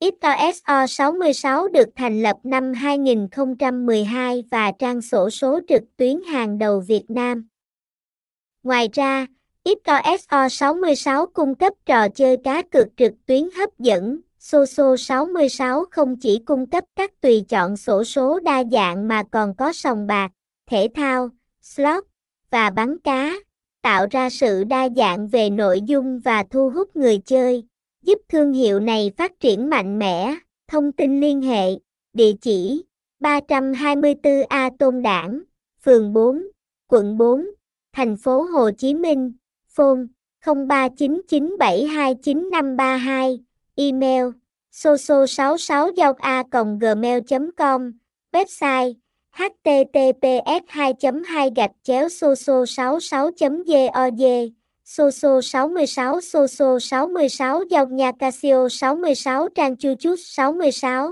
XOSO 66 được thành lập năm 2012 và trang sổ số trực tuyến hàng đầu Việt Nam. Ngoài ra, XOSO 66 cung cấp trò chơi cá cược trực tuyến hấp dẫn. Soso 66 không chỉ cung cấp các tùy chọn sổ số đa dạng mà còn có sòng bạc, thể thao, slot và bắn cá, tạo ra sự đa dạng về nội dung và thu hút người chơi giúp thương hiệu này phát triển mạnh mẽ. Thông tin liên hệ, địa chỉ 324A Tôn Đảng, phường 4, quận 4, thành phố Hồ Chí Minh, phone 0399729532, email soso66 a gmail com website https 2 2 gạch chéo soso 66 gog Soso 66 Soso 66 Dòng nhà Casio 66 Trang Chu Chút 66